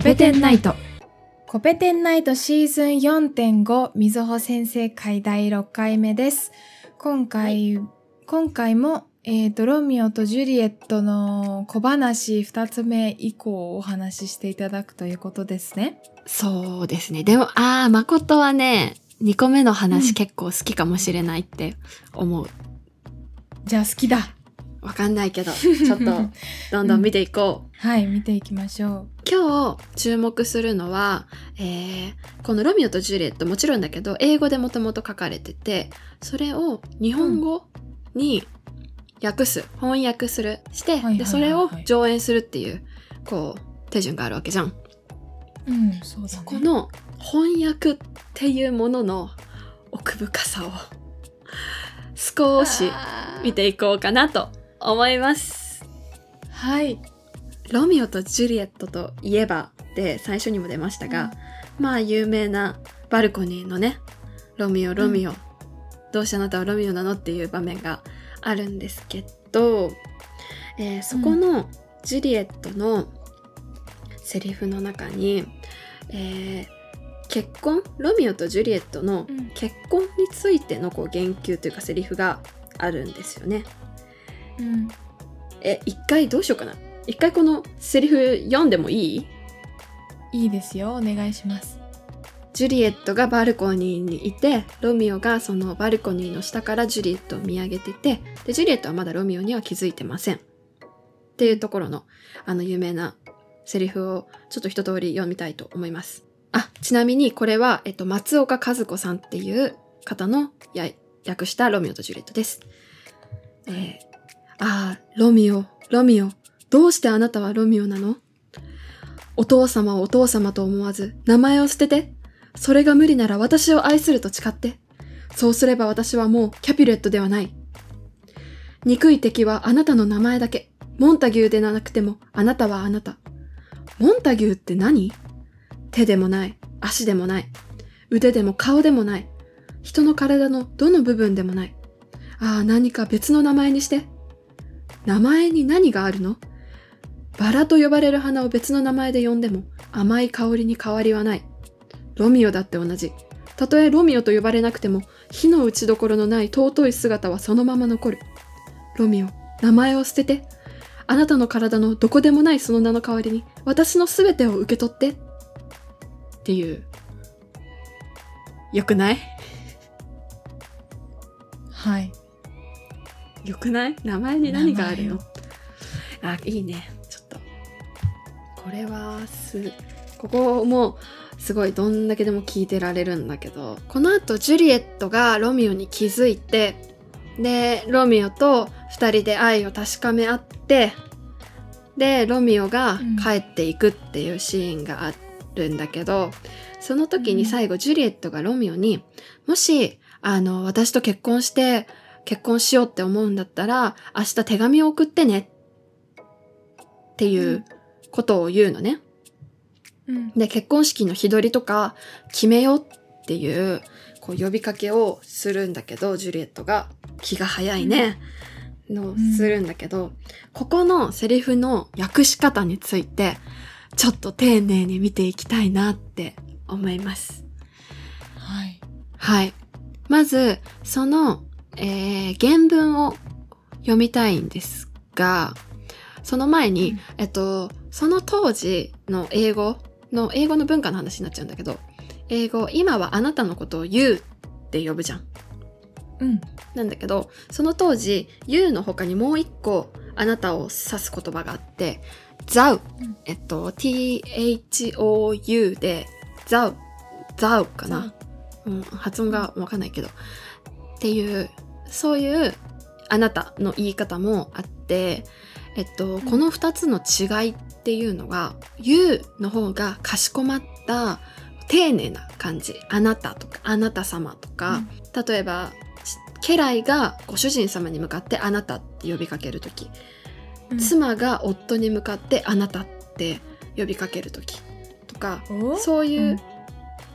コペテンナイト。コペテンナイトシーズン4.5みずほ先生会第6回目です。今回、今回も、えーと、ロミオとジュリエットの小話2つ目以降をお話ししていただくということですね。そうですね。でも、ああ、誠はね、2個目のうん話結構好きかもしれないって思う。じゃあ好きだ。わかんないけど、ちょっと、どんどん見ていこう。はい、見ていきましょ今日注目するのは、えーこのロミオとジュリエットもちろんだけど、英語でもともと書かれてて、それを日本語に訳す、翻訳する、して、で、それを上演するっていう、こう、手順があるわけじゃん。う。うん、そうだね。そこの翻訳っていうものの奥深さを少し見ていこうかなと思います。はい。ロミオとジュリエットといえばで最初にも出ましたが、まあ有名なバルコニーのね、ロミオ、ロミオ、どうしてあなたはロミオなのっていう場面があるんですけど、えーそこのジュリエットのセリフの中に、えー結婚？ロミオとジュリエットのうん結婚についてのこう言及というかセリフがあるんですよね。うん。え、一回どうしようかな。一回このセリフ読んでもいい？いいですよ。お願いします。ジュリエットがバルコニーにいて、ロミオがそのバルコニーの下からジュリエットを見上げてて、で、ジュリエットはまだロミオには気づいてません。っていうところの、あの有名なセリフをちょっと一通り読みたいと思います。あ、ちなみにこれは、えっと、松岡和子さんっていう方のや訳したロミオとジュリエットです。えー、ああ、ロミオ、ロミオ、どうしてあなたはロミオなの？お父様をお父様と思わず、名前を捨てて、それが無理なら私を愛すると誓って。そうすれば私はもうキャピュレットではない。憎い敵はあなたの名前だけ。モンタギューでなくてもあなたはあなた。モンタギューって何？手でもない。足でもない。腕でも顔でもない。人の体のどの部分でもない。ああ、何か別の名前にして。名前に何があるの？バラと呼ばれる花を別の名前で呼んでも甘い香りに変わりはない。ロミオだって同じ。たとえロミオと呼ばれなくても、火の打ちどころのない尊い姿はそのまま残る。ロミオ、名前を捨てて。あなたの体のどこでもないその名の代わりに、私のすべてを受け取って。っていう。よくない？はい。よくない？名前に何があるの？あ、いいね。ちょっと。これは、す、ここも、すごいどんだけでも聞いてられるんだけど、この後ジュリエットがロミオに気づいて、で、ロミオと二人で愛を確かめ合って、で、ロミオが帰っていくっていうシーンがあるんだけど、その時に最後ジュリエットがロミオに、もし、あの、私と結婚して、結婚しようって思うんだったら、明日手紙を送ってね。っていうことを言うのね。うん。で、結婚式の日取りとか決めようっていう、こう呼びかけをするんだけど、ジュリエットが気が早いね。のんするんだけど、ここのセリフの訳し方について、ちょっと丁寧に見ていきたいなって思います。はい。はい。まず、その、えー原文を読みたいんですが、その前に、うんえっと、その当時の英語の、英語の文化の話になっちゃうんだけど、英語、今はあなたのことを You って呼ぶじゃん。うん。なんだけど、その当時、You の他にもう一個、あなたを指す言葉があって、Thou うん。えっと、thou で、Thou、Thou かな。うん、発音がわかんないけど。っていう、そういうあなたの言い方もあって、えっと、んこの二つの違いっていうのが、You の方がかしこまった丁寧な感じ。あなたとか、あなた様とか、例えば、し家来がご主人様に向かってあなたって呼びかけるとき、うん、妻が夫に向かってあなたって呼びかけるときとか、お？そういう、うん。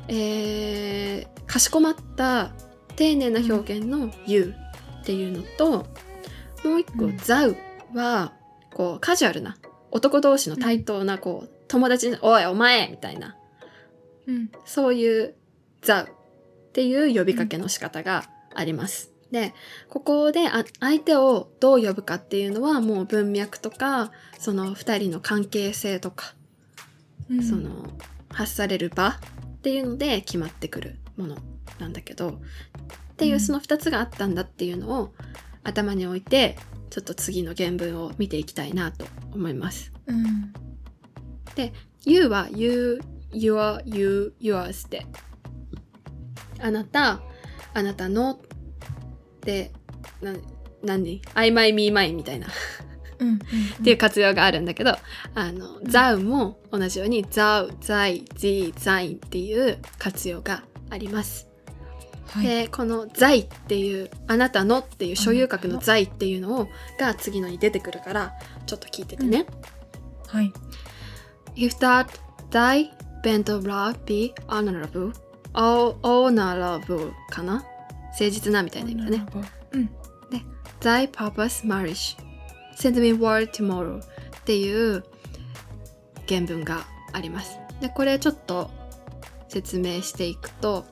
えーかしこまった丁寧な表現の you っていうのと、もう一個、うん thou は、こう、カジュアルな、男同士の対等な、こう、友達に、おい、お前みたいな、うん。そういうザウっていう呼びかけの仕方があります。で、ここであ相手をどう呼ぶかっていうのはもう文脈とか、その二人の関係性とか、うんその発される場っていうので決まってくるものなんだけどっていううんその2つがあったんだっていうのを頭に置いてちょっと次の原文を見ていきたいなと思います。うん。You は You, Your, You, Yours であなた、あなたのでな何 ?I, my, me, mine みたいなうん。うん。っていう活用があるんだけど、あの、ザウも同じように、ザウ、ザイ、ジー、ザインっていう活用があります。はい。で、このザイっていう、あなたのっていう所有格のザイっていうのを、が次のに出てくるから、ちょっと聞いててね。はい。If that thy bent of love be honorable, all honorable かな？誠実なみたいな意味だね。うん。Thy purpose marriage send me word tomorrow っていう原文があります。で、これちょっと説明していくと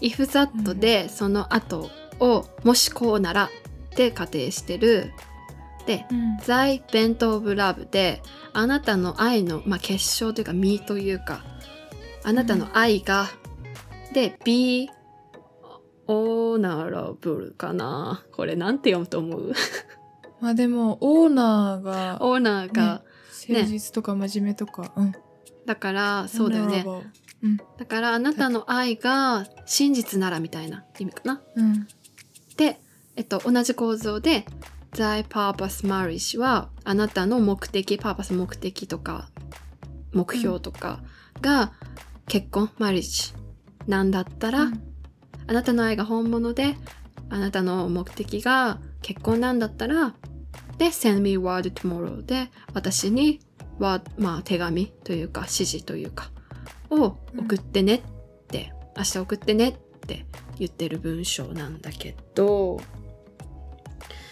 if that でその後をもしこうならって仮定してる。で、うん。thy bent of love であなたの愛の、まあ、結晶というか実というかあなたの愛が、で be honorable かなこれなんて読むと思う？まあでも、オーナーが、オーナーが、誠実とか真面目とか、うん。だからそうだよねうん。だからあなたの愛が真実ならみたいな意味かなうん。で、えっと、同じ構造で thy purpose marriage はあなたの目的パーパス目的とか目標とかが結婚、マリッジなんだったら、あなたの愛が本物であなたの目的が結婚なんだったらで send me word tomorrow で私にはまあ手紙というか指示というかを送ってねって、明日送ってねって言ってる文章なんだけど、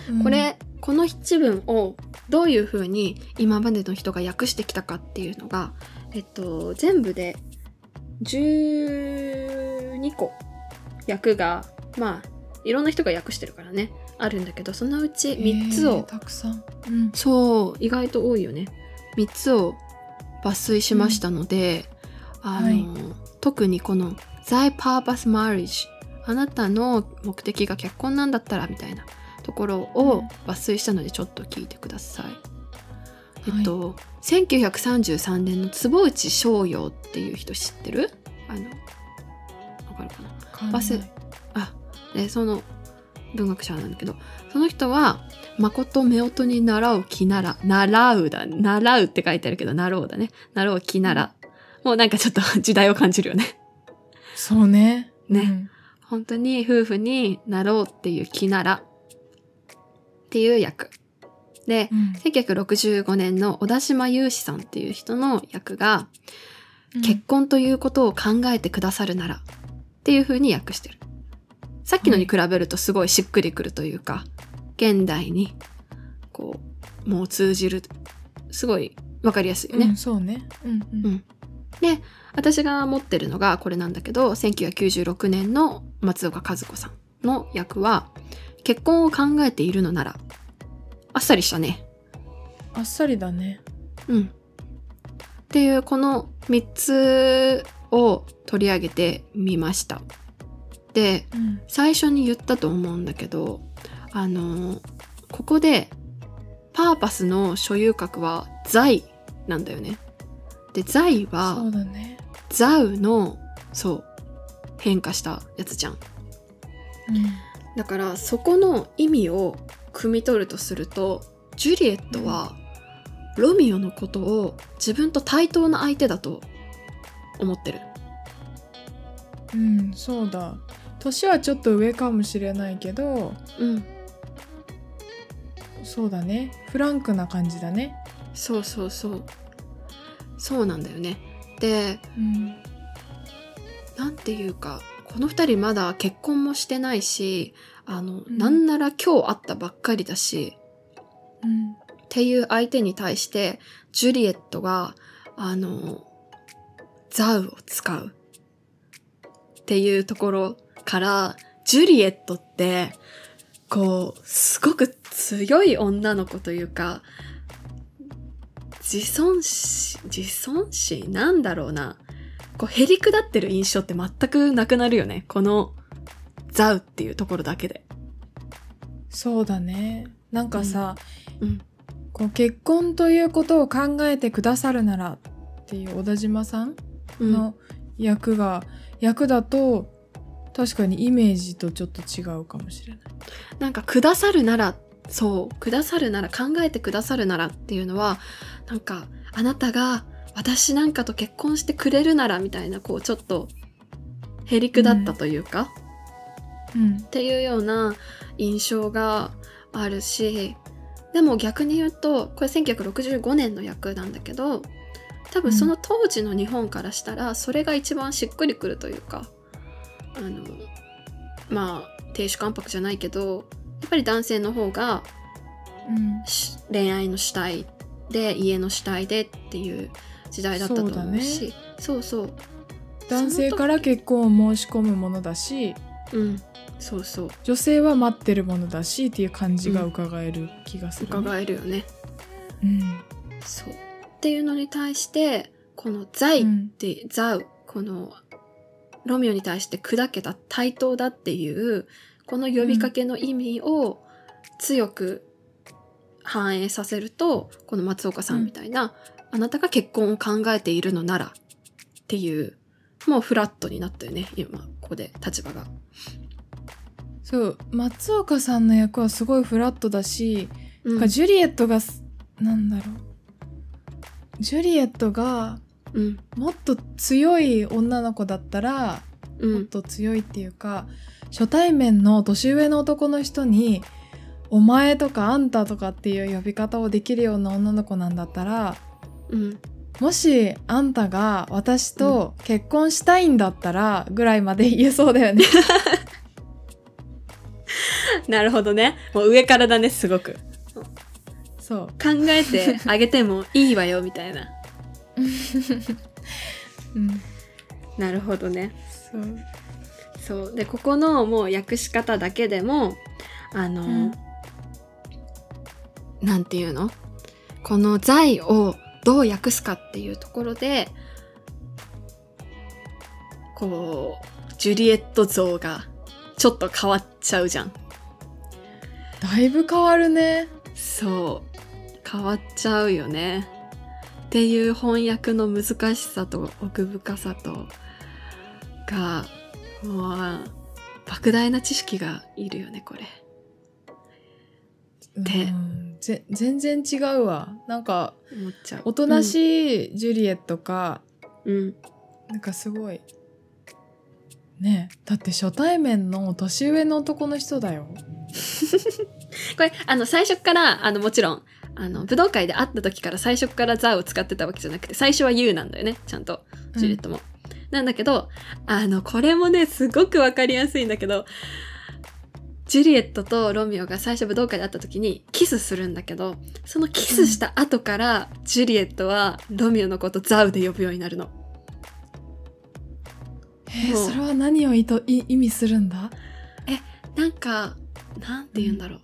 うんこれ、この一文をどういう風に今までの人が訳してきたかっていうのが、えっと、全部で12個訳が、まあ、いろんな人が訳してるからね、あるんだけど、そのうち3つを、たくさん。うん。そう、意外と多いよね。3つを抜粋しましたので、あの、はい特にこの Thy Purpose Marriage あなたの目的が結婚なんだったらみたいなところを抜粋したのでちょっと聞いてください。えっと、1933年の坪内逍遥っていう人知ってる？あの、わかるかな？わかんない忘れあ、で、その文学者なんだけど、その人は、誠夫婦に習う気なら、習うだ、習うって書いてあるけど、習うだね。習う気なら。もうなんかちょっと 時代を感じるよね。そうね。ね本当に夫婦になろうっていう気なら、っていう役。で、うん。1965年の小田島雄志さんっていう人の役が、うん結婚ということを考えてくださるならっていう風に訳してる。さっきのに比べるとすごいしっくりくるというか、現代にこう、もう通じる。すごいわかりやすいよね。うん、そうね。うんうん。うんで、私が持ってるのがこれなんだけど、1996年の松岡和子さんの役は、結婚を考えているのなら、あっさりしたね。あっさりだね。うん。っていうこの3つを取り上げてみました。で、うん。最初に言ったと思うんだけど、あのここでパーパスの所有格は財なんだよね。で、財そはうだね。ザウの、そう、変化したやつじゃん。うん。だからそこの意味を汲み取るとするとジュリエットはロミオのことを自分と対等な相手だと思ってる。うん、そうだ。年はちょっと上かもしれないけど、うん。そうだね。フランクな感じだね。そうそうそう。そうなんだよね。で、うん。なんていうか、この二人まだ結婚もしてないし、あの、うんなんなら今日会ったばっかりだし、うん。っていう相手に対して、ジュリエットが、あの、ザウを使うっていうところから、ジュリエットって、こう、すごく強い女の子というか、自尊心、自尊心？なんだろうな。こう、へりくだってる印象って全くなくなるよね。この、ザウっていうところだけで。そうだねなんかさ、うん。こう結婚ということを考えてくださるならっていう小田島さんうん。の役が、役だと確かにイメージとちょっと違うかもしれない。なんか、くださるなら、そう、くださるなら、考えてくださるならっていうのは、なんか、あなたが私なんかと結婚してくれるならみたいな、こう、ちょっと、へりくだったというか、うん。っていうような印象があるし、でも逆に言うと、これ1965年の役なんだけど、多分その当時の日本からしたら、それが一番しっくりくるというか、あの、まあ、亭主関白じゃないけど、やっぱり男性の方がうん。し恋愛の主体で家の主体でっていう時代だったと思うし。そう,、そう男性から結婚を申し込むものだしうん。そうそう。女性は待ってるものだしっていう感じが伺える気がする、ね。伺えるよね。うん。そう。っていうのに対してこの「財」っうん。て「ザウ」このロミオに対して砕けた対等だっていうこの呼びかけの意味を強く反映させるとこの松岡さんみたいな、あなたが結婚を考えているのならっていうもうフラットになったよね。今ここで立場が。そう。松岡さんの役はすごいフラットだし、うん。なんかジュリエットがすなんだろう。ジュリエットがうん。もっと強い女の子だったらうん。もっと強いっていうか初対面の年上の男の人に「お前」とか「あんた」とかっていう呼び方をできるような女の子なんだったらうんもしあんたが私と結婚したいんだったらぐらいまで言えそうだよね。なるほどねもう上からだねすごくそう。考えてあげてもいいわよみたいな うん。なるほどねそう。そう。でここのもう訳し方だけでもあの、うん。なんていうの？この財をどう訳すかっていうところでこうジュリエット像がちょっと変わっちゃうじゃん。だいぶ変わるね。そう。変わっちゃうよね。っていう翻訳の難しさと奥深さとがもう莫大な知識がいるよねこれ。で全然違うわ。なんか思っちゃう。おとなしいジュリエットか、うん、うんなんかすごい。ねえだって初対面の年上の男の人だよ。これあの最初からあのもちろんあの武道会で会った時から最初からザを使ってたわけじゃなくて最初は U なんだよねちゃんと。ジュリエットも、なんだけどあのこれもねすごくわかりやすいんだけどジュリエットとロミオが最初武道会で会った時にキスするんだけどそのキスした後から、ジュリエットはロミオのことザウで呼ぶようになるの。えーそれは何を意図い意味するんだ？なんかなんて言うんだろ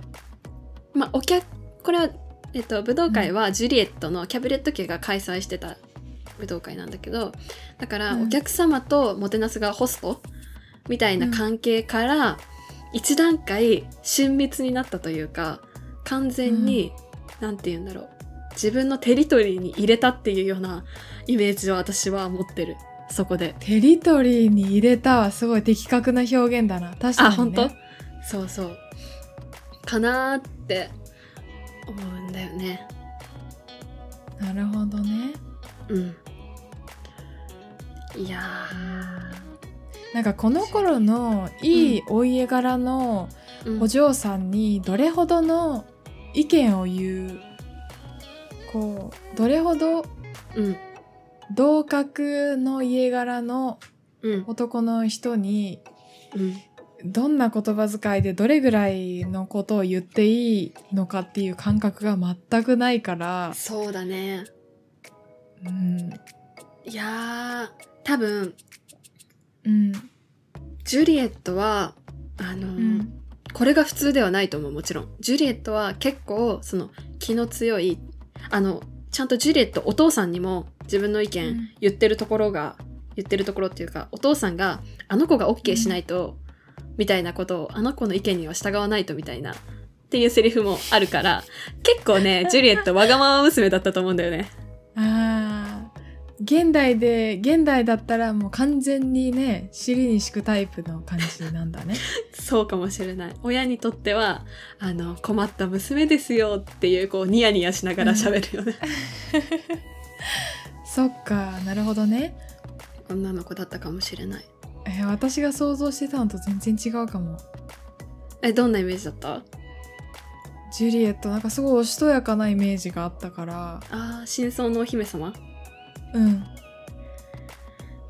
う、まあお客これは、えっと、武道会はジュリエットのキャブレット家が開催してた武道会なんだけどだからうん。お客様ともてなすがホストみたいな関係から一段階親密になったというか完全に、なんて言うんだろう。自分のテリトリーに入れたっていうようなイメージを私は持ってる。そこで。テリトリーに入れたはすごい的確な表現だな。確かに、ね。あ本当？そうそう。かなーって思うんだよね。なるほどね。うんいやなんかこの頃のいいお家柄のお嬢さんにどれほどの意見を言うこうどれほどうん。同格の家柄のうん。男の人にうん。どんな言葉遣いでどれぐらいのことを言っていいのかっていう感覚が全くないから。そうだね。うん。いやー、多分、うん。ジュリエットは、あのーうん。これが普通ではないと思う、もちろん。ジュリエットは結構、その、気の強い、あの、ちゃんとジュリエット、お父さんにも自分の意う見ん言ってるところが、言ってるところっていうか、お父さんが、あの子が OK しないと、みたいなことを、あの子の意見には従わないとみたいな、っていうセリフもあるから、結構ね、ジュリエットわがまま娘だったと思うんだよね。現代で、現代だったらもう完全にね、尻に敷くタイプの感じなんだね。そうかもしれない。親にとっては、あの、困った娘ですよっていう、こう、ニヤニヤしながら喋るよね。そっか、なるほどね。女の子だったかもしれない。えー私が想像してたのと全然違うかも。え、どんなイメージだった？ジュリエット、なんかすごいおしとやかなイメージがあったから、ああ、真相のお姫様？うん。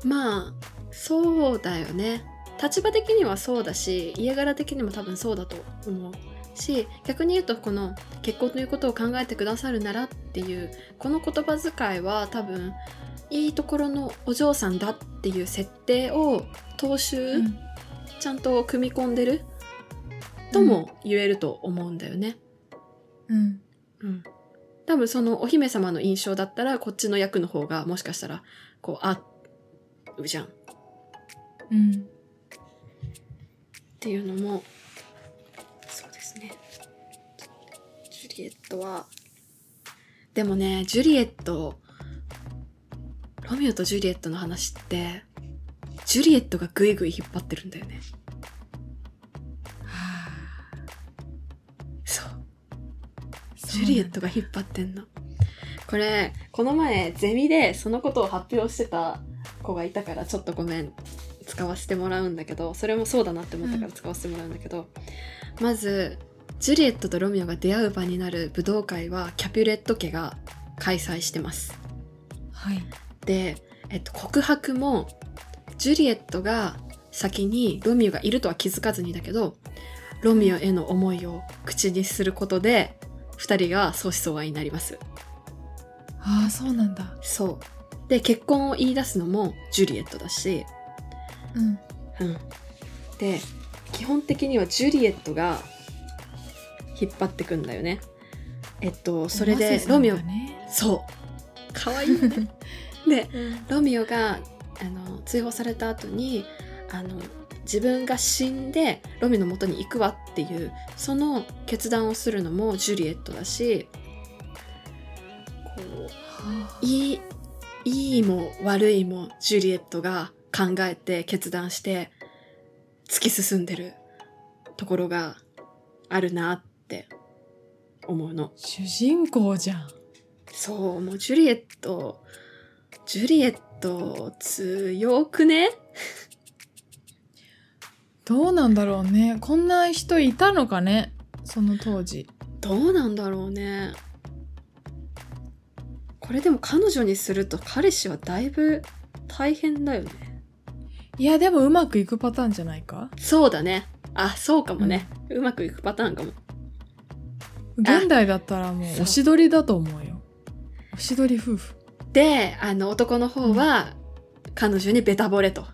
まあ、そうだよね。立場的にはそうだし、家柄的にも多分そうだと思う。し、逆に言うと、この結婚ということを考えてくださるならっていう、この言葉遣いは多分、いいところのお嬢さんだっていう設定を踏襲、うんちゃんと組み込んでるとも言えると思うんだよね。うん。うん。多分そのお姫様の印象だったら、こっちの役の方がもしかしたら、こう、あうじゃん。っうん。ていうのも、そうですね。ジュリエットは、でもね、ジュリエット、ロミオとジュリエットの話って、ジュリエットがグイグイ引っ張ってるんだよね。ジュリエットが引っ張ってんの。これ、この前、ゼミでそのことを発表してた子がいたから、ちょっとごめん、使わせてもらうんだけど、それもそうだなって思ったから使わせてもらうんだけど、まず、ジュリエットとロミオが出会う場になる武道会は、キャピュレット家が開催してます。はい。で、えっと、告白も、ジュリエットが先にロミオがいるとは気づかずにだけど、ロミオへの思いを口にすることで、二人が相思相愛になります。ああ、そうなんだ。そう。で、結婚を言い出すのもジュリエットだし、うん。うん。で、基本的にはジュリエットが引っ張ってくんだよね。えっと、それでロミオだ、ね。そう。かわいいよね。で、ロミオがあの追放された後にあの自分が死んでロミオの元に行くわっていうその決断をするのもジュリエットだしこうはあいいいいも悪いもジュリエットが考えて決断して突き進んでるところがあるなって思うの。主人公じゃん。そう、もうジュリエット、ジュリエット強くね？どうなんだろうね。こんな人いたのかね。その当時。どうなんだろうね。これでも彼女にすると彼氏はだいぶ大変だよね。いや、でもうまくいくパターンじゃないか？そうだね。あ、そうかもね。うまくいくパターンかも。現代だったらもそううおしどりだと思うよ。おしどり夫婦。で、あの男の方は彼女にベタ惚れと。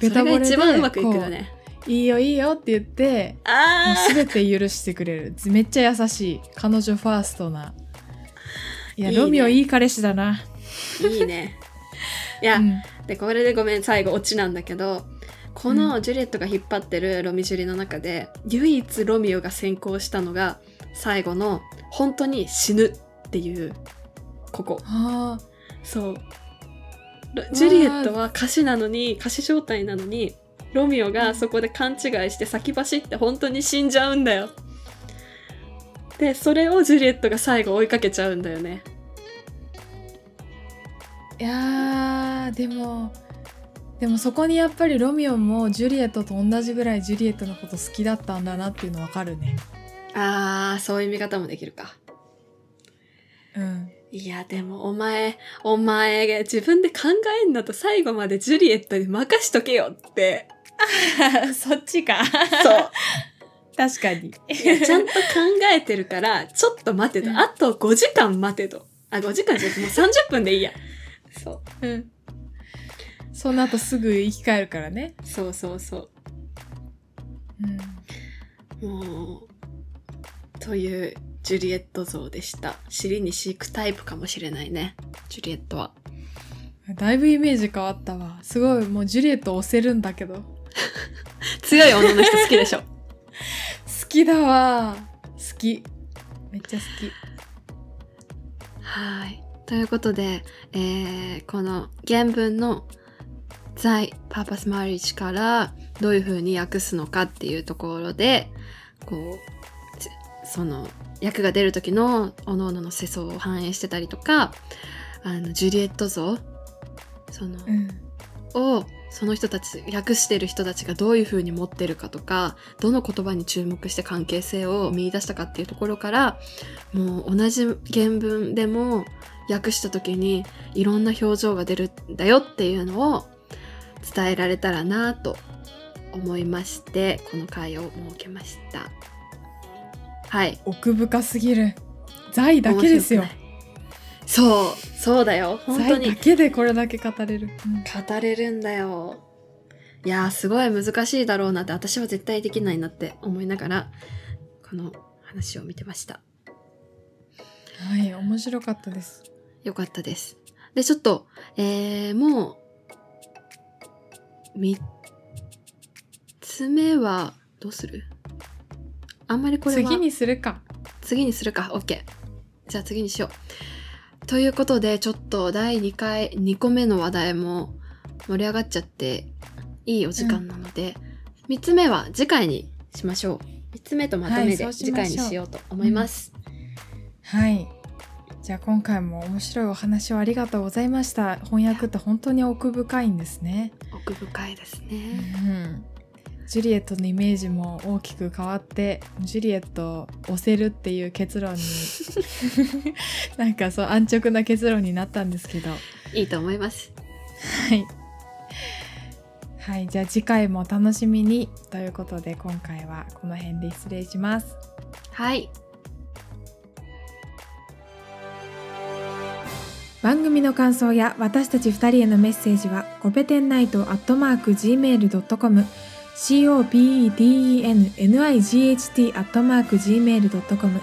ベタ惚れが一番うまくいくよね。いいよいいよって言って、もあう全て許してくれる。めっちゃ優しい。彼女ファーストな。いや、いいねロミオいい彼氏だな。あ、いいね。いや、うんで、これでごめん、最後、オチなんだけど、このジュリエットが引っ張ってるロミジュリの中で、唯一ロミオが先行したのが、最後の、本当に死ぬっていう、ここ。はあ。そう。ロジュリエットは歌手なのに、歌手状態なのに、ロミオがそこで勘違いして先走って本当に死んじゃうんだよ。で、それをジュリエットが最後追いかけちゃうんだよね。いやー、でも、でもそこにやっぱりロミオもジュリエットと同じぐらいジュリエットのこと好きだったんだなっていうのわかるね。あー、そういう見方もできるか。うん。いや、でもお前、お前が自分で考えんのと最後までジュリエットに任しとけよって。そっちか。そう。確かに。いやちゃんと考えてるから、ちょっと待てと。うんあと5時間待てと。あ、5時間じゃなくてもう30分でいいや。そう。うん。その後すぐ生き返るからね。そうそうそうん。う。もう、というジュリエット像でした。尻に敷くタイプかもしれないね。ジュリエットは。だいぶイメージ変わったわ。すごい、もうジュリエット押せるんだけど。好強い女の人好きでしょ。きだわ。好き。めっちゃ好き。はい。ということで、えーこの原文の在パーパスマリッジからどういう風に訳すのかっていうところで、こう、つその訳が出る時の各々の世相を反映してたりとか、あの、ジュリエット像その、うん。をその人たち訳してる人たちがどういう風に持ってるかとかどの言葉に注目して関係性を見出したかっていうところからもう同じ原文でも訳した時にいろんな表情が出るんだよっていうのを伝えられたらなと思いましてこの回を設けました。はい。奥深すぎる。財だけですよそうそうだよ本当財にだけでこれだけ語れる。語れるんだよ。いやーすごい難しいだろうなって私は絶対できないなって思いながらこの話を見てました。はい、面白かったです。よかったです。で、ちょっと、えー、もう、三つ目は、どうする？あんまりこれは。次にするか。次にするか。OK。じゃあ次にしよう。ということで、ちょっと第2回、2個目の話題も盛り上がっちゃっていいお時間なので、3つ目は次回にしましょう。3つ目とまとめはいで次そうしましょう回にしようと思います。はい。じゃあ今回も面白いお話をありがとうございました。翻訳って本当に奥深いんですね。奥深いですうね。ん。ジュリエットのイメージも大きく変わって、ジュリエットを押せるっていう結論に、なんかそう安直な結論になったんですけど。いいと思います。はい。はい、じゃあ次回も楽しみにということで今回はこの辺で失礼します。はい。番組の感想や私たち2人へのメッセージはコペテンナイトアットマーク Gmail.com copeden night.gmail.com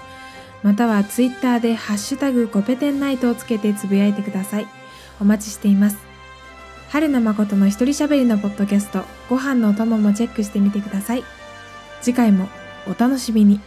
またはツイッターでハッシュタグコペテンナイトをつけてつぶやいてください。お待ちしています。春の誠の一人喋りのポッドキャストご飯のお供もチェックしてみてください。次回もお楽しみに。